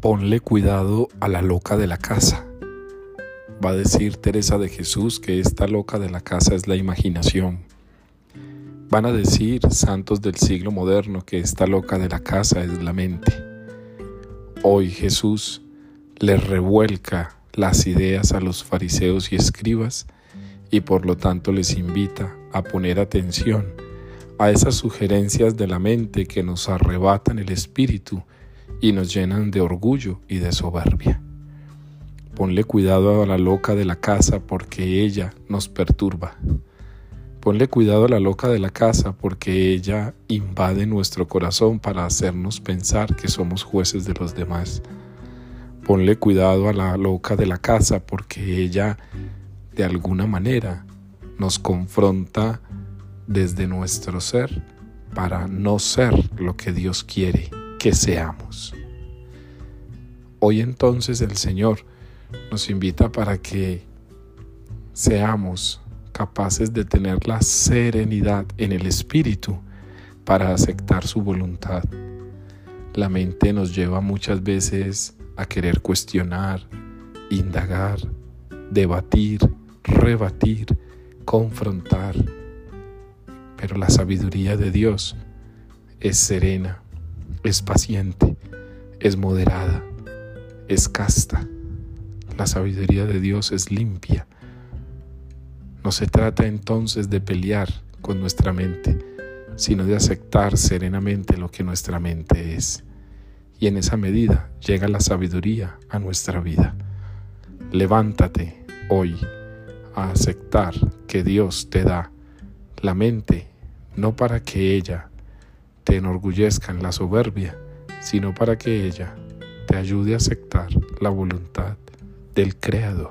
Ponle cuidado a la loca de la casa. Va a decir Teresa de Jesús que esta loca de la casa es la imaginación. Van a decir santos del siglo moderno que esta loca de la casa es la mente. Hoy Jesús le revuelca las ideas a los fariseos y escribas y por lo tanto les invita a poner atención a esas sugerencias de la mente que nos arrebatan el espíritu y nos llenan de orgullo y de soberbia. Ponle cuidado a la loca de la casa porque ella nos perturba. Ponle cuidado a la loca de la casa porque ella invade nuestro corazón para hacernos pensar que somos jueces de los demás. Ponle cuidado a la loca de la casa porque ella de alguna manera nos confronta desde nuestro ser para no ser lo que Dios quiere que seamos. Hoy entonces el Señor nos invita para que seamos capaces de tener la serenidad en el espíritu para aceptar su voluntad. La mente nos lleva muchas veces a querer cuestionar, indagar, debatir, rebatir, confrontar. Pero la sabiduría de Dios es serena, es paciente, es moderada, es casta. La sabiduría de Dios es limpia. No se trata entonces de pelear con nuestra mente, sino de aceptar serenamente lo que nuestra mente es. Y en esa medida llega la sabiduría a nuestra vida. Levántate hoy a aceptar que Dios te da la mente, no para que ella te enorgullezca en la soberbia, sino para que ella te ayude a aceptar la voluntad del Creador.